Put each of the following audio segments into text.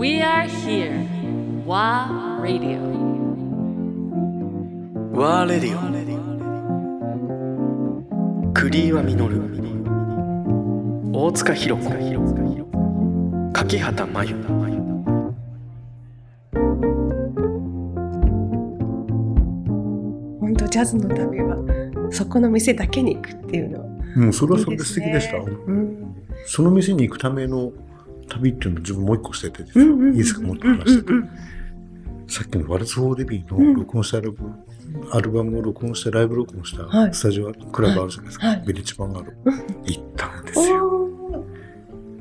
We are here. WA Radio. ワーレディオクリーワミノル大塚弘子柿畑真由本当ジャズの旅はそこの店だけに行くっていうのうん、それはそれで素敵でした。うんその店に行くための旅っていうのを自分もう一個してて、うんうんうんいいですか、もっと話してて。うんうんさっきのワルツ・フォー・デビーうん。の録音したアルバム、アルバムを録音してライブ録音したはい。スタジオ、クラブあるじゃないですか、はい。ビレッジ・バンガード。行ったんですよ。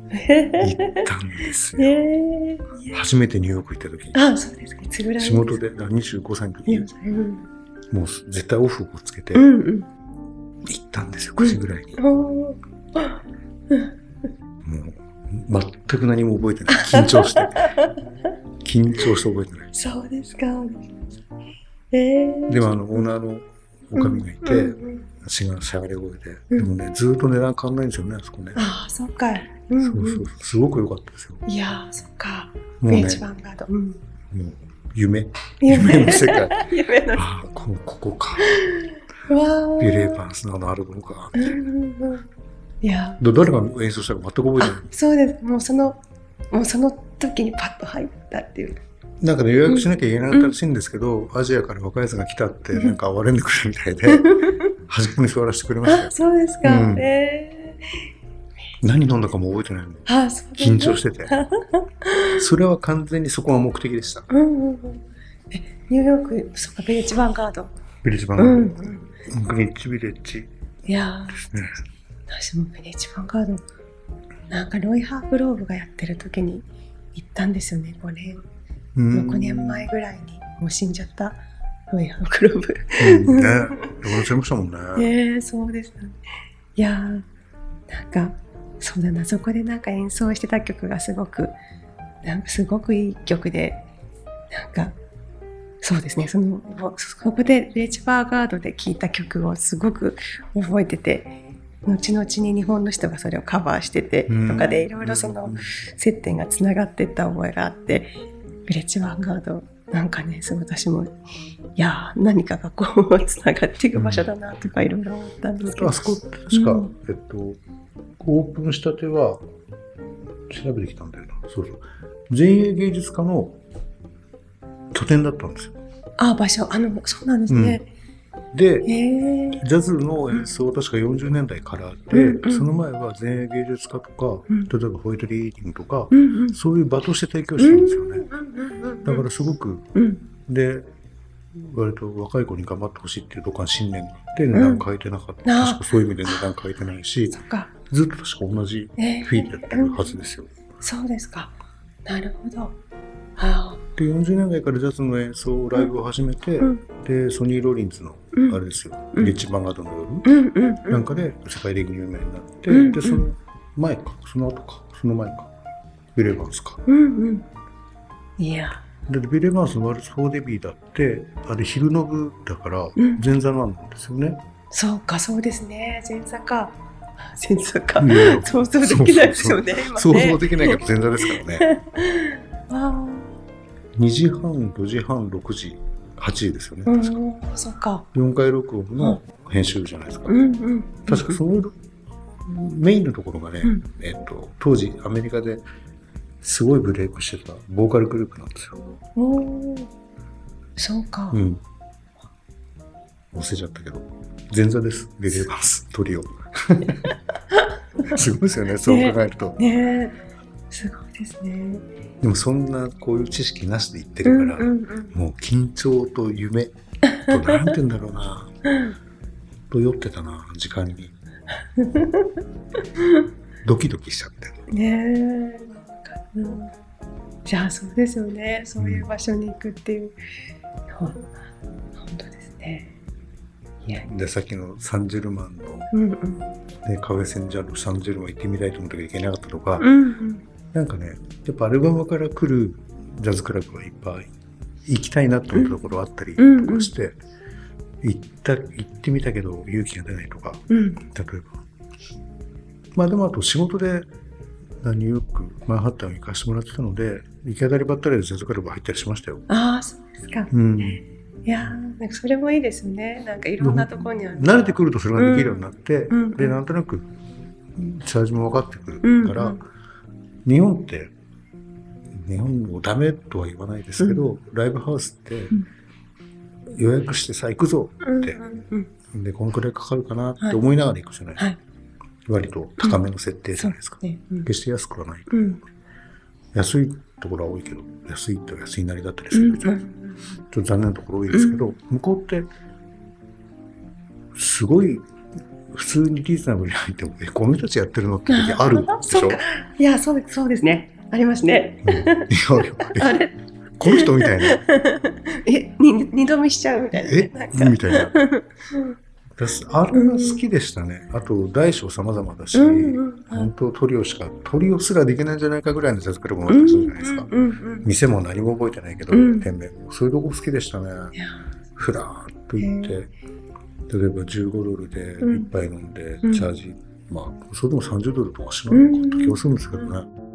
行ったんですえよ。へえ初めてニューヨーク行った時に、あそうですか。いつぐらい仕事で25歳の時に、う。ん。もう絶対オフをつけて行うんうん。ったんですよ、9時ぐらいに。う、全く何も覚えてない。緊張して。緊張して覚えてない。そうですかええでもあの、オーナーのおかみがいて、うん私がしゃがれ声で、うんでもね、ずーっと値段変わんないんですよね、あそこね。ああそっかうんそうそうそう、すごく良かったですよ。いやーそっかもうねビー、チバンガードうんもう夢。夢の世界。夢のああ、こここか。うわービレーバンスのあのアルバムか。うんうんうんいや。ど誰が演奏したか全く覚えてない。あ。そうです。もうそのもうその時にパッと入ったっていう。なんかね、予約しなきゃいけなかったらしいんですけど、アジアから若いやつが来たって、なんか哀れんでくるみたいで、端っこに座らせてくれましたそうですか、うん。え何飲んだかも覚えてないの。ー、あそうですね。緊張してて。それは完全にそこが目的でした。うんうんうん。えニューヨークそっかビレッジヴァンガード。ビレッジバンうガん。ーうん。ド。グリッチビレッジ。いやー。ね。私もビレッジヴァンガードなんかロイ・ハーグローブがやってる時に行ったんですよね5年。うん。6年前ぐらいにもう死んじゃった。ロイ・ハーグローブ。うんね。したもんね。ねえそうですね。いやーなんかそうだなそこでなんか演奏してた曲がすごくなんかすごくいい曲でなんかそうですね。そのそこでレイチバーガードで聴いた曲をすごく覚えてて後々に日本の人がそれをカバーしててとかでいろいろその接点がつながっていった覚えがあってヴィレッジヴァンガードなんかねそう私もいやー何かがこうつながっていく場所だなとかいろいろ思ったんですけど、あそこ確か、うんえっと、オープンしたては、調べてきたんだよな。そうそう。前衛芸術家の拠点だったんですよ。あ場所あのそうなんですね、で、へえジャズの演奏は確か40年代からあって、うんうん。その前は前衛芸術家とか、うん。例えばホイットリーディングとか、うんうん。そういう場として提供してるんですよね。うんうんだからすごく、うん。で、割と若い子に頑張ってほしいっていうところが信念があって、値段変えてなかった。あー。確かそういう意味で値段変えてないしずっと確か同じえフィーでやってるはずですよ。そうですか。なるほど。あで、40年代からジャズの演奏、ライブを始めて、うん。で、ソニー・ロリンズの、うん。あれですよ、うん。ビレッジ・バンガードの夜、うんうんうなんんかで世界的に有名になって、うんで、その前か、その後か、その前か、ビル・エバンスか。うんうん。いや。で、ビル・エバンスのワルツ・フォー・デビーだって、あれ昼の部だからうん、前座なんですよね。そうかそうですね。前座か。前座か。想像できないですよね想像できないけど前座ですからね。あ2時半、4時半、6時、8時ですよね。確かんそっか4回録音の編集じゃないですか。うんうん確かそのメインのところがね、うんえっと、当時アメリカですごいブレイクしてたボーカルグループなんですよ。おーそうか、うん。忘れちゃったけど、前座です。ビレーバンス、トリオ。すごいですよね、そう考えると。ねえすごいですね。でもそんなこういう知識なしで言ってるから、うんうんもう緊張と夢と、なんて言うんだろうな、と酔ってたな、時間に。ドキドキしちゃって。うん、ねえうんじゃあそうですよねそういう場所に行くっていう、ほ本当ですね。で、さっきのサンジェルマンの、うんうんね、カフェセンジャーのサンジェルマン行ってみたいと思ったけど行けなかったとか、うんうんなんかね、やっぱアルバムから来るジャズクラブはいっぱい行きたいなと思ったところあったりとかして、行った、行ってみたけど勇気が出ないとか、うん例えば。まあでもあと仕事でニューヨークマンハッタンに行かせてもらってたので行き当たりばったりでジャズクラブ入ったりしましたよ。ああそうですか。うん、いやーなんかそれもいいですね。なんかいろんなところに。慣れてくるとそれができるようになって、うんでなんとなくチャージも分かってくるうんから、日本って日本もダメとは言わないですけど、ライブハウスって予約してさ行くぞって、うんうんでこのくらいかかるかなって思いながら行くじゃないですか、はい。割と高めの設定じゃないですか、ね。うん。決して安くはない。うん。安いところは多いけど安いと安いなりだったりすうんるじゃん、ちょっと残念なところ多いですけど、向こうってすごい普通にリーズナブルに入ってもえこの人たちやってるのって時 あるでしょ？いやそうそうですね。ありますね。うん。いやあれこの人みたいな。えに二度見しちゃうみたいなみたいな。あれが好きでしたね、あと大小様々だし、うんうん本当トリオしかトリオすらできないんじゃないかぐらいのジャズクラブもあったりするじゃないですか、うんうんうん店も何も覚えてないけど、うん。店名も。そういうとこ好きでしたね。ふらーっと行って、例えば15ドルでうん。一杯飲んで、うん。チャージ、まあ、それでも30ドルとかしないのかった気がするんですけどね。